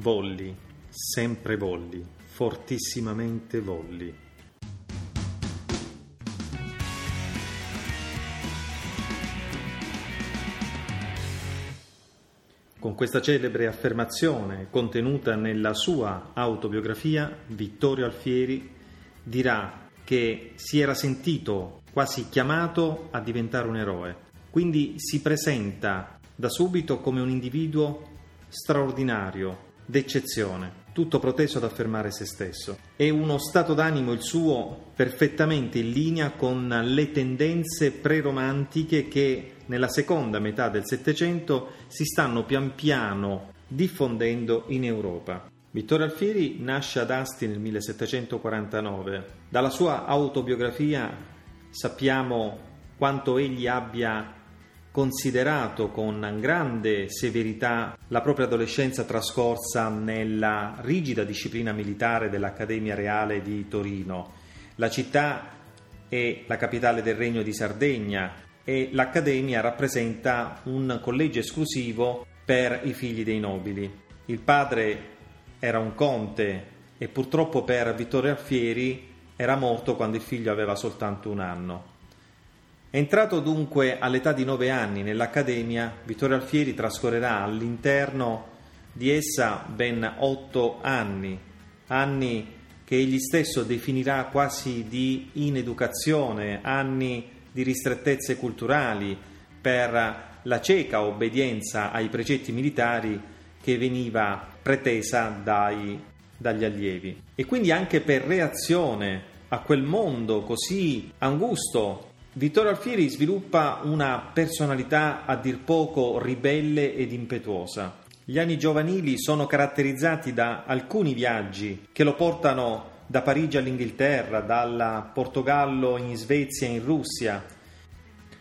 volli, sempre volli, fortissimamente volli. Con questa celebre affermazione contenuta nella sua autobiografia, Vittorio Alfieri dirà che si era sentito quasi chiamato a diventare un eroe. Quindi si presenta da subito come un individuo straordinario, d'eccezione, tutto proteso ad affermare se stesso. È uno stato d'animo il suo perfettamente in linea con le tendenze preromantiche che nella seconda metà del Settecento si stanno pian piano diffondendo in Europa. Vittorio Alfieri nasce ad Asti nel 1749. Dalla sua autobiografia sappiamo quanto egli abbia considerato con grande severità la propria adolescenza trascorsa nella rigida disciplina militare dell'Accademia Reale di Torino. La città è la capitale del Regno di Sardegna e l'Accademia rappresenta un collegio esclusivo per i figli dei nobili. Il padre era un conte e purtroppo per Vittorio Alfieri era morto quando il figlio aveva soltanto un anno. Entrato dunque all'età di nove anni nell'Accademia, Vittorio Alfieri trascorrerà all'interno di essa ben otto anni, anni che egli stesso definirà quasi di ineducazione, anni di ristrettezze culturali per la cieca obbedienza ai precetti militari che veniva pretesa dai, dagli allievi. E quindi anche per reazione a quel mondo così angusto, Vittorio Alfieri sviluppa una personalità a dir poco ribelle ed impetuosa. Gli anni giovanili sono caratterizzati da alcuni viaggi che lo portano da Parigi all'Inghilterra, dal Portogallo in Svezia in Russia.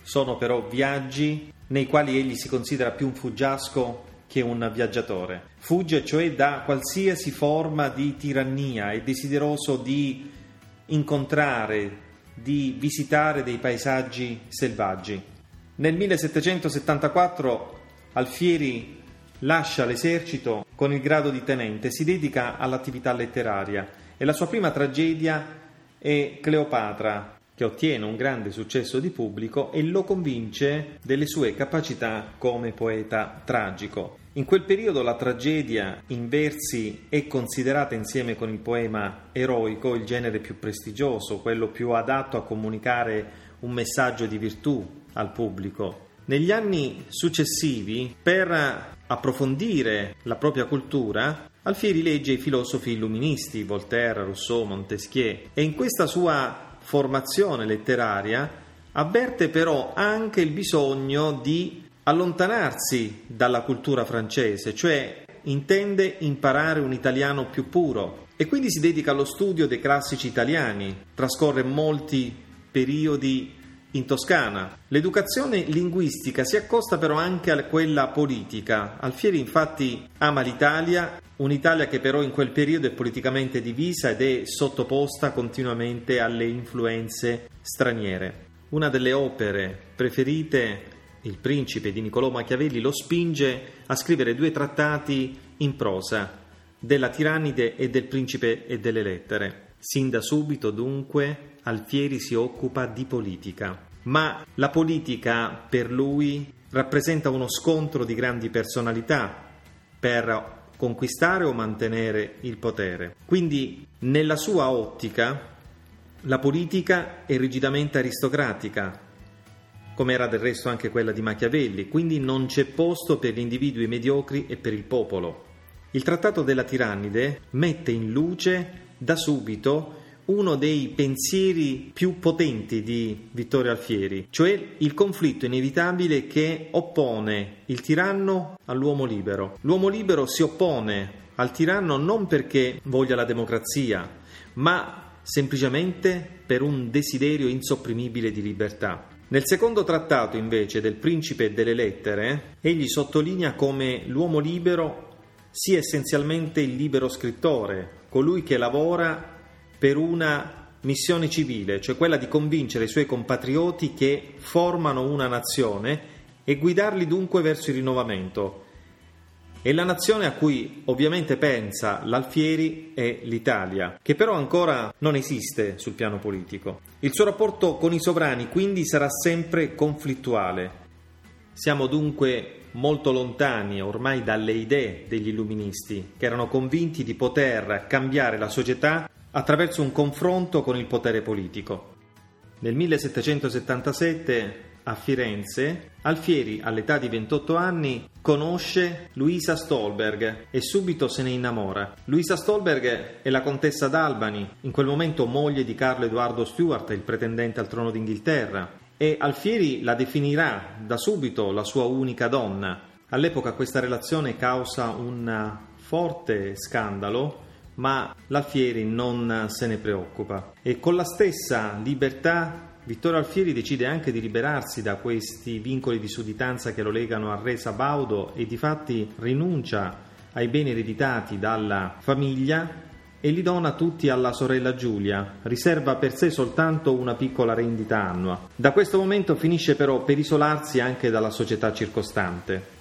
Sono però viaggi nei quali egli si considera più un fuggiasco che un viaggiatore. Fugge cioè da qualsiasi forma di tirannia, è desideroso di incontrare, di visitare dei paesaggi selvaggi. Nel 1774 Alfieri lascia l'esercito con il grado di tenente, si dedica all'attività letteraria e la sua prima tragedia è Cleopatra, che ottiene un grande successo di pubblico e lo convince delle sue capacità come poeta tragico. In quel periodo la tragedia in versi è considerata insieme con il poema eroico il genere più prestigioso, quello più adatto a comunicare un messaggio di virtù al pubblico. Negli anni successivi, per approfondire la propria cultura, Alfieri legge i filosofi illuministi, Voltaire, Rousseau, Montesquieu, e in questa sua formazione letteraria avverte però anche il bisogno di allontanarsi dalla cultura francese, cioè intende imparare un italiano più puro e quindi si dedica allo studio dei classici italiani, trascorre molti periodi in Toscana. L'educazione linguistica si accosta però anche a quella politica. Alfieri infatti ama l'Italia, un'Italia che però in quel periodo è politicamente divisa ed è sottoposta continuamente alle influenze straniere. Una delle opere preferite il principe di Niccolò Machiavelli lo spinge a scrivere due trattati in prosa, della tirannide e del principe e delle lettere. Sin da subito, dunque, Alfieri si occupa di politica. Ma la politica per lui rappresenta uno scontro di grandi personalità per conquistare o mantenere il potere. Quindi, nella sua ottica, la politica è rigidamente aristocratica, come era del resto anche quella di Machiavelli, quindi non c'è posto per gli individui mediocri e per il popolo. Il Trattato della Tirannide mette in luce da subito uno dei pensieri più potenti di Vittorio Alfieri, cioè il conflitto inevitabile che oppone il tiranno all'uomo libero. L'uomo libero si oppone al tiranno non perché voglia la democrazia, ma semplicemente per un desiderio insopprimibile di libertà. Nel secondo trattato, invece, del Principe delle Lettere, egli sottolinea come l'uomo libero sia essenzialmente il libero scrittore, colui che lavora per una missione civile, cioè quella di convincere i suoi compatrioti che formano una nazione e guidarli dunque verso il rinnovamento. E la nazione a cui ovviamente pensa l'Alfieri è l'Italia, che però ancora non esiste sul piano politico. Il suo rapporto con i sovrani quindi sarà sempre conflittuale. Siamo dunque molto lontani ormai dalle idee degli illuministi, che erano convinti di poter cambiare la società attraverso un confronto con il potere politico. Nel 1777 a Firenze, Alfieri, all'età di 28 anni, conosce Luisa Stolberg e subito se ne innamora. Luisa Stolberg è la contessa d'Albany, in quel momento moglie di Carlo Edoardo Stuart, il pretendente al trono d'Inghilterra, e Alfieri la definirà da subito la sua unica donna. All'epoca questa relazione causa un forte scandalo, ma l'Alfieri non se ne preoccupa e con la stessa libertà Vittorio Alfieri decide anche di liberarsi da questi vincoli di sudditanza che lo legano al re Sabaudo e di fatti rinuncia ai beni ereditati dalla famiglia e li dona tutti alla sorella Giulia, riserva per sé soltanto una piccola rendita annua. Da questo momento finisce però per isolarsi anche dalla società circostante.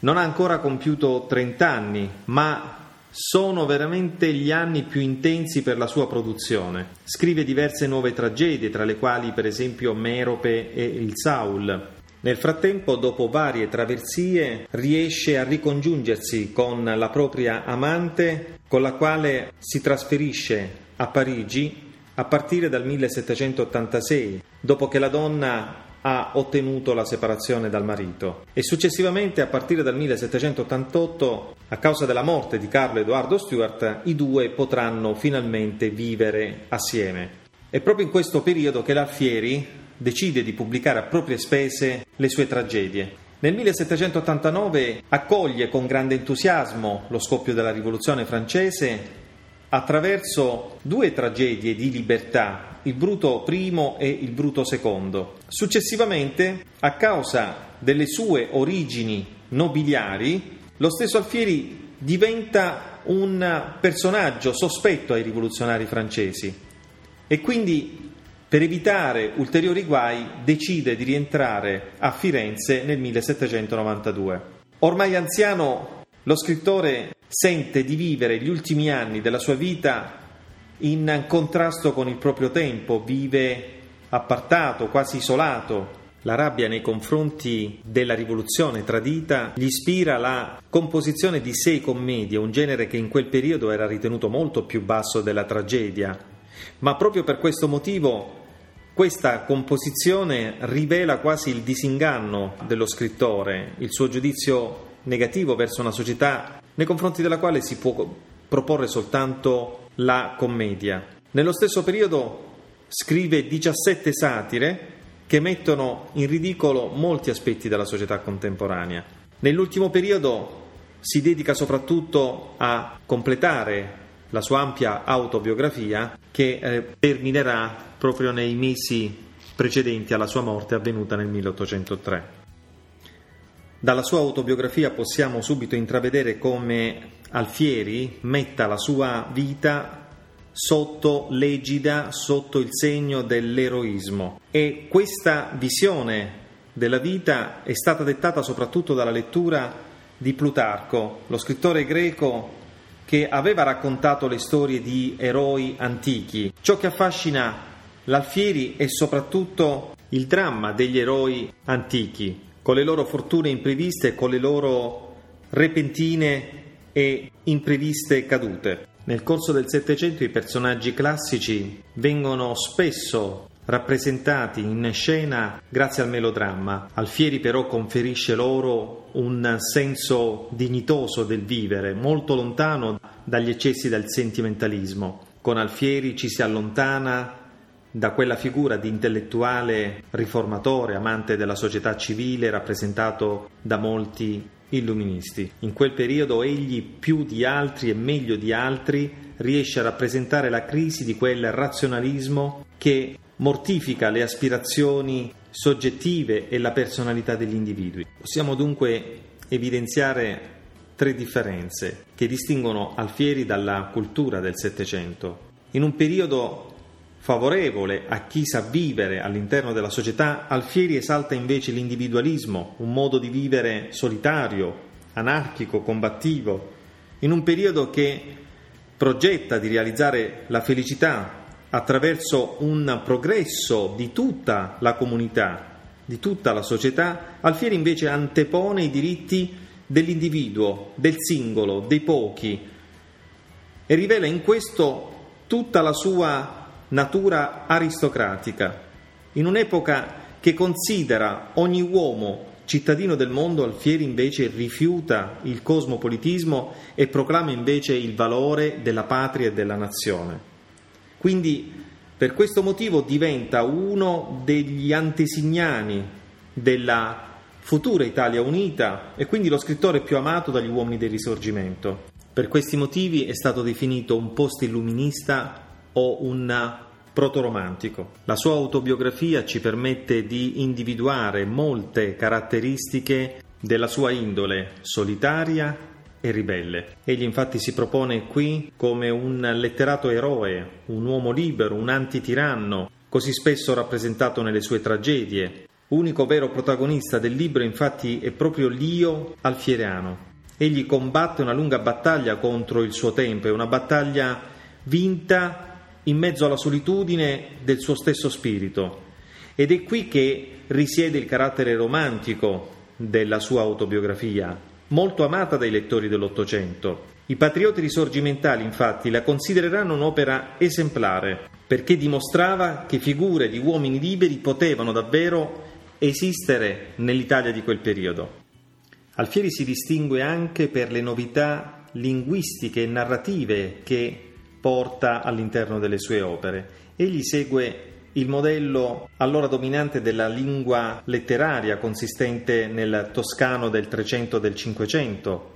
Non ha ancora compiuto 30 anni, ma sono veramente gli anni più intensi per la sua produzione. Scrive diverse nuove tragedie, tra le quali per esempio Merope e il Saul, nel frattempo, dopo varie traversie, riesce a ricongiungersi con la propria amante, con la quale si trasferisce a Parigi a partire dal 1786, dopo che la donna ha ottenuto la separazione dal marito e successivamente a partire dal 1788 a causa della morte di Carlo Edoardo Stuart i due potranno finalmente vivere assieme. È proprio in questo periodo che l'Alfieri decide di pubblicare a proprie spese le sue tragedie. Nel 1789 accoglie con grande entusiasmo lo scoppio della rivoluzione francese attraverso due tragedie di libertà, il Bruto I e il Bruto II. Successivamente, a causa delle sue origini nobiliari, lo stesso Alfieri diventa un personaggio sospetto ai rivoluzionari francesi e quindi per evitare ulteriori guai decide di rientrare a Firenze nel 1792. Ormai anziano, lo scrittore sente di vivere gli ultimi anni della sua vita in contrasto con il proprio tempo, vive appartato, quasi isolato. La rabbia nei confronti della rivoluzione tradita gli ispira la composizione di sei commedie, un genere che in quel periodo era ritenuto molto più basso della tragedia. Ma proprio per questo motivo questa composizione rivela quasi il disinganno dello scrittore, il suo giudizio negativo verso una società nei confronti della quale si può proporre soltanto la commedia. Nello stesso periodo scrive 17 satire che mettono in ridicolo molti aspetti della società contemporanea. Nell'ultimo periodo si dedica soprattutto a completare la sua ampia autobiografia che eh, terminerà proprio nei mesi precedenti alla sua morte avvenuta nel 1803. Dalla sua autobiografia possiamo subito intravedere come Alfieri metta la sua vita sotto l'egida, sotto il segno dell'eroismo e questa visione della vita è stata dettata soprattutto dalla lettura di Plutarco, lo scrittore greco che aveva raccontato le storie di eroi antichi. Ciò che affascina l'Alfieri è soprattutto il dramma degli eroi antichi, con le loro fortune impreviste, con le loro repentine e impreviste cadute. Nel corso del Settecento i personaggi classici vengono spesso rappresentati in scena grazie al melodramma. Alfieri però conferisce loro un senso dignitoso del vivere, molto lontano dagli eccessi del sentimentalismo. Con Alfieri ci si allontana da quella figura di intellettuale riformatore, amante della società civile, rappresentato da molti illuministi. In quel periodo egli più di altri e meglio di altri riesce a rappresentare la crisi di quel razionalismo che mortifica le aspirazioni soggettive e la personalità degli individui. Possiamo dunque evidenziare tre differenze che distinguono Alfieri dalla cultura del Settecento. In un periodo favorevole a chi sa vivere all'interno della società, Alfieri esalta invece l'individualismo, un modo di vivere solitario, anarchico, combattivo, in un periodo che progetta di realizzare la felicità attraverso un progresso di tutta la comunità, di tutta la società, Alfieri invece antepone i diritti dell'individuo, del singolo, dei pochi e rivela in questo tutta la sua natura aristocratica. In un'epoca che considera ogni uomo cittadino del mondo, Alfieri invece rifiuta il cosmopolitismo e proclama invece il valore della patria e della nazione. Quindi per questo motivo diventa uno degli antesignani della futura Italia unita e quindi lo scrittore più amato dagli uomini del risorgimento. Per questi motivi è stato definito un post-illuminista o un protoromantico. La sua autobiografia ci permette di individuare molte caratteristiche della sua indole solitaria e ribelle. Egli infatti si propone qui come un letterato eroe, un uomo libero, un antitiranno, così spesso rappresentato nelle sue tragedie. Unico vero protagonista del libro infatti è proprio Lio Alfieriano. Egli combatte una lunga battaglia contro il suo tempo, è una battaglia vinta in mezzo alla solitudine del suo stesso spirito. Ed è qui che risiede il carattere romantico della sua autobiografia, molto amata dai lettori dell'Ottocento. I patrioti risorgimentali, infatti, la considereranno un'opera esemplare, perché dimostrava che figure di uomini liberi potevano davvero esistere nell'Italia di quel periodo. Alfieri si distingue anche per le novità linguistiche e narrative che porta all'interno delle sue opere. Egli segue il modello allora dominante della lingua letteraria consistente nel toscano del 300 e del 500,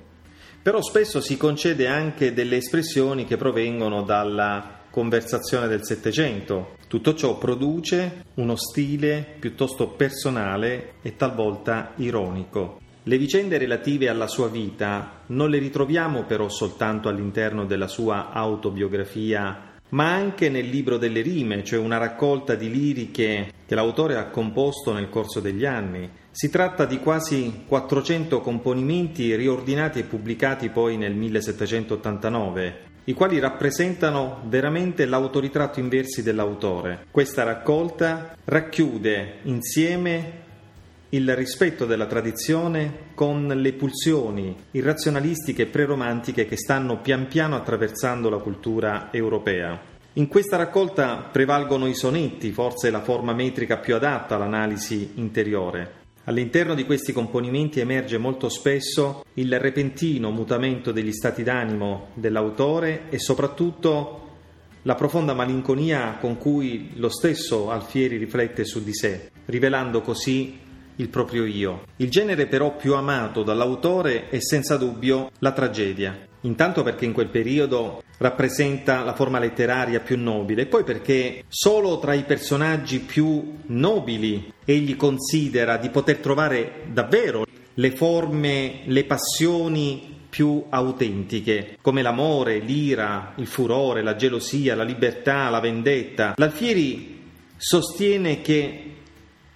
però spesso si concede anche delle espressioni che provengono dalla conversazione del Settecento. Tutto ciò produce uno stile piuttosto personale e talvolta ironico. Le vicende relative alla sua vita non le ritroviamo però soltanto all'interno della sua autobiografia ma anche nel libro delle rime, cioè una raccolta di liriche che l'autore ha composto nel corso degli anni. Si tratta di quasi 400 componimenti riordinati e pubblicati poi nel 1789, i quali rappresentano veramente l'autoritratto in versi dell'autore. Questa raccolta racchiude insieme il rispetto della tradizione con le pulsioni irrazionalistiche e preromantiche che stanno pian piano attraversando la cultura europea. In questa raccolta prevalgono i sonetti, forse la forma metrica più adatta all'analisi interiore. All'interno di questi componimenti emerge molto spesso il repentino mutamento degli stati d'animo dell'autore e soprattutto la profonda malinconia con cui lo stesso Alfieri riflette su di sé, rivelando così il proprio io. Il genere però più amato dall'autore è senza dubbio la tragedia. Intanto perché in quel periodo rappresenta la forma letteraria più nobile e poi perché solo tra i personaggi più nobili egli considera di poter trovare davvero le forme, le passioni più autentiche, come l'amore, l'ira, il furore, la gelosia, la libertà, la vendetta. L'Alfieri sostiene che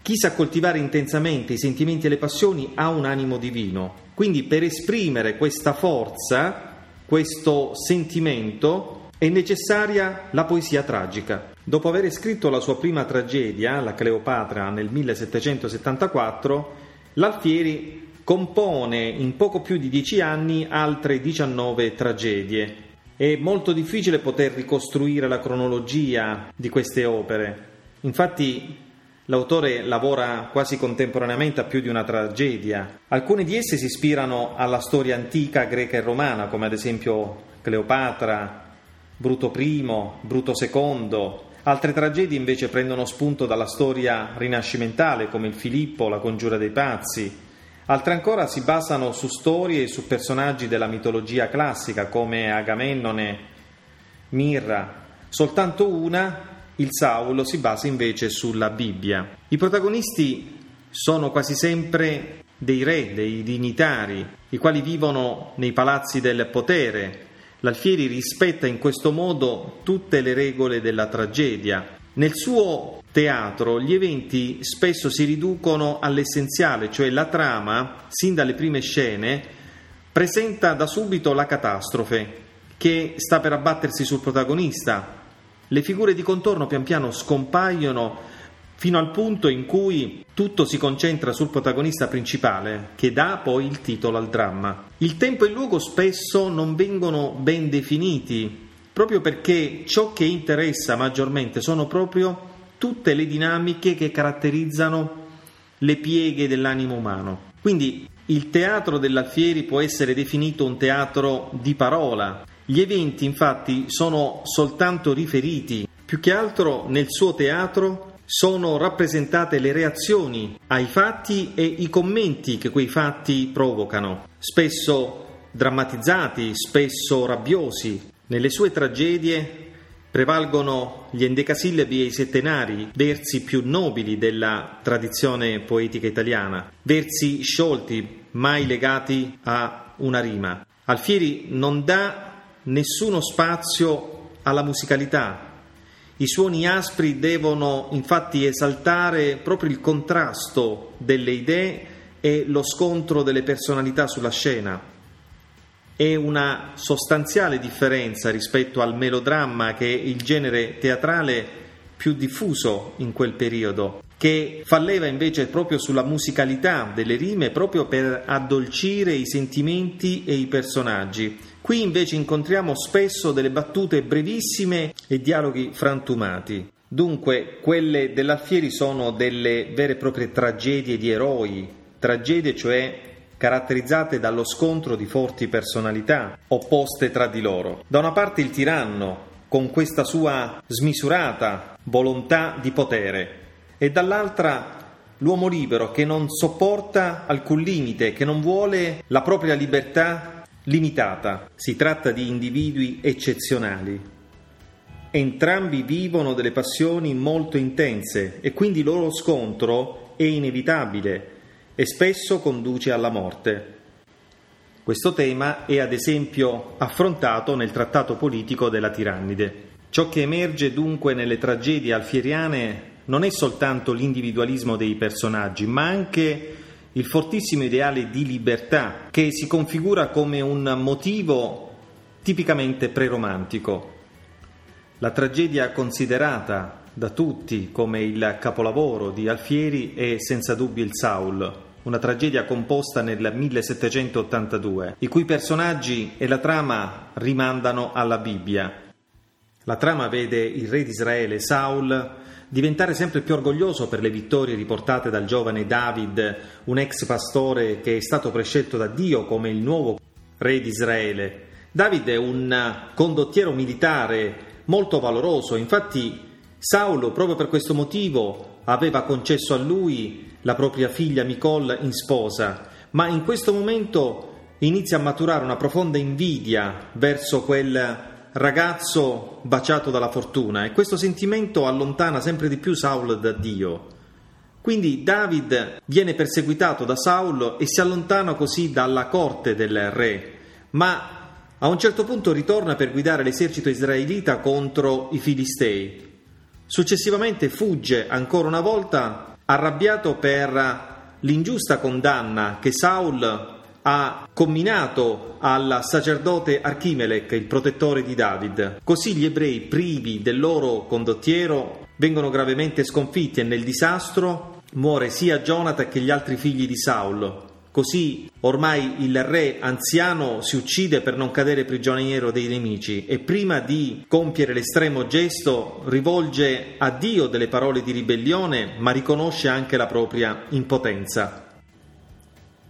chi sa coltivare intensamente i sentimenti e le passioni ha un animo divino. Quindi per esprimere questa forza, questo sentimento, è necessaria la poesia tragica. Dopo aver scritto la sua prima tragedia, la Cleopatra, nel 1774, l'Alfieri compone in poco più di dieci anni altre 19 tragedie. È molto difficile poter ricostruire la cronologia di queste opere. Infatti L'autore lavora quasi contemporaneamente a più di una tragedia. Alcune di esse si ispirano alla storia antica greca e romana, come ad esempio Cleopatra, Bruto I, Bruto II. Altre tragedie invece prendono spunto dalla storia rinascimentale, come il Filippo, la congiura dei pazzi. Altre ancora si basano su storie e su personaggi della mitologia classica, come Agamennone, Mirra. Soltanto una, il Saulo si basa invece sulla Bibbia. I protagonisti sono quasi sempre dei re, dei dignitari, i quali vivono nei palazzi del potere. L'Alfieri rispetta in questo modo tutte le regole della tragedia. Nel suo teatro gli eventi spesso si riducono all'essenziale, cioè la trama, sin dalle prime scene, presenta da subito la catastrofe che sta per abbattersi sul protagonista. Le figure di contorno pian piano scompaiono fino al punto in cui tutto si concentra sul protagonista principale, che dà poi il titolo al dramma. Il tempo e il luogo spesso non vengono ben definiti, proprio perché ciò che interessa maggiormente sono proprio tutte le dinamiche che caratterizzano le pieghe dell'animo umano. Quindi il teatro dell'Alfieri può essere definito un teatro di parola. Gli eventi infatti sono soltanto riferiti, più che altro nel suo teatro sono rappresentate le reazioni ai fatti e i commenti che quei fatti provocano, spesso drammatizzati, spesso rabbiosi. Nelle sue tragedie prevalgono gli endecasillabi e i settenari, versi più nobili della tradizione poetica italiana, versi sciolti, mai legati a una rima. Alfieri non dà nessuno spazio alla musicalità, i suoni aspri devono infatti esaltare proprio il contrasto delle idee e lo scontro delle personalità sulla scena. È una sostanziale differenza rispetto al melodramma che è il genere teatrale più diffuso in quel periodo, che falleva invece proprio sulla musicalità delle rime proprio per addolcire i sentimenti e i personaggi Qui invece incontriamo spesso delle battute brevissime e dialoghi frantumati. Dunque, quelle dell'Alfieri sono delle vere e proprie tragedie di eroi, tragedie cioè caratterizzate dallo scontro di forti personalità opposte tra di loro. Da una parte il tiranno, con questa sua smisurata volontà di potere, e dall'altra l'uomo libero che non sopporta alcun limite, che non vuole la propria libertà limitata. Si tratta di individui eccezionali. Entrambi vivono delle passioni molto intense e quindi il loro scontro è inevitabile e spesso conduce alla morte. Questo tema è ad esempio affrontato nel trattato politico della tirannide. Ciò che emerge dunque nelle tragedie alfieriane non è soltanto l'individualismo dei personaggi, ma anche il fortissimo ideale di libertà che si configura come un motivo tipicamente preromantico. La tragedia considerata da tutti come il capolavoro di Alfieri è senza dubbio il Saul, una tragedia composta nel 1782, i cui personaggi e la trama rimandano alla Bibbia. La trama vede il re di Israele, Saul, diventare sempre più orgoglioso per le vittorie riportate dal giovane David, un ex pastore che è stato prescelto da Dio come il nuovo re di Israele. David è un condottiero militare molto valoroso, infatti Saulo proprio per questo motivo aveva concesso a lui la propria figlia Micol in sposa, ma in questo momento inizia a maturare una profonda invidia verso quel ragazzo baciato dalla fortuna e questo sentimento allontana sempre di più Saul da Dio. Quindi David viene perseguitato da Saul e si allontana così dalla corte del re, ma a un certo punto ritorna per guidare l'esercito israelita contro i filistei. Successivamente fugge ancora una volta arrabbiato per l'ingiusta condanna che Saul ha comminato al sacerdote Archimelech, il protettore di David. Così gli ebrei, privi del loro condottiero, vengono gravemente sconfitti e nel disastro muore sia Jonathan che gli altri figli di Saul. Così ormai il re anziano si uccide per non cadere prigioniero dei nemici e prima di compiere l'estremo gesto rivolge a Dio delle parole di ribellione ma riconosce anche la propria impotenza.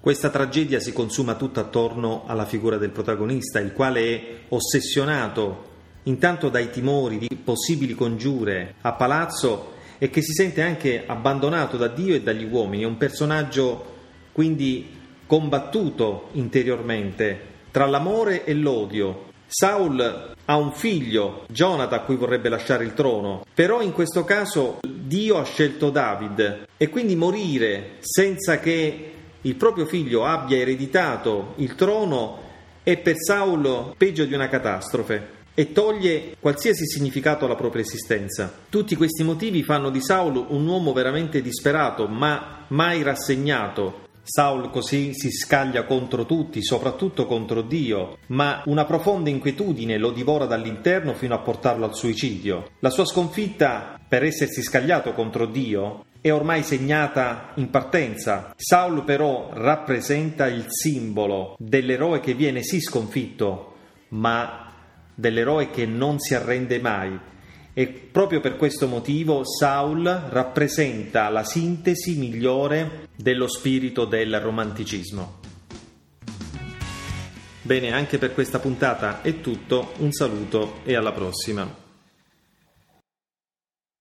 Questa tragedia si consuma tutta attorno alla figura del protagonista, il quale è ossessionato intanto dai timori di possibili congiure a palazzo e che si sente anche abbandonato da Dio e dagli uomini. È un personaggio quindi combattuto interiormente tra l'amore e l'odio. Saul ha un figlio, Jonathan, a cui vorrebbe lasciare il trono, però in questo caso Dio ha scelto David e quindi morire senza che il proprio figlio abbia ereditato il trono è per Saulo peggio di una catastrofe e toglie qualsiasi significato alla propria esistenza. Tutti questi motivi fanno di Saulo un uomo veramente disperato, ma mai rassegnato. Saul così si scaglia contro tutti, soprattutto contro Dio, ma una profonda inquietudine lo divora dall'interno fino a portarlo al suicidio. La sua sconfitta per essersi scagliato contro Dio è ormai segnata in partenza. Saul però rappresenta il simbolo dell'eroe che viene sì sconfitto, ma dell'eroe che non si arrende mai. E proprio per questo motivo Saul rappresenta la sintesi migliore dello spirito del romanticismo. Bene, anche per questa puntata è tutto, un saluto e alla prossima.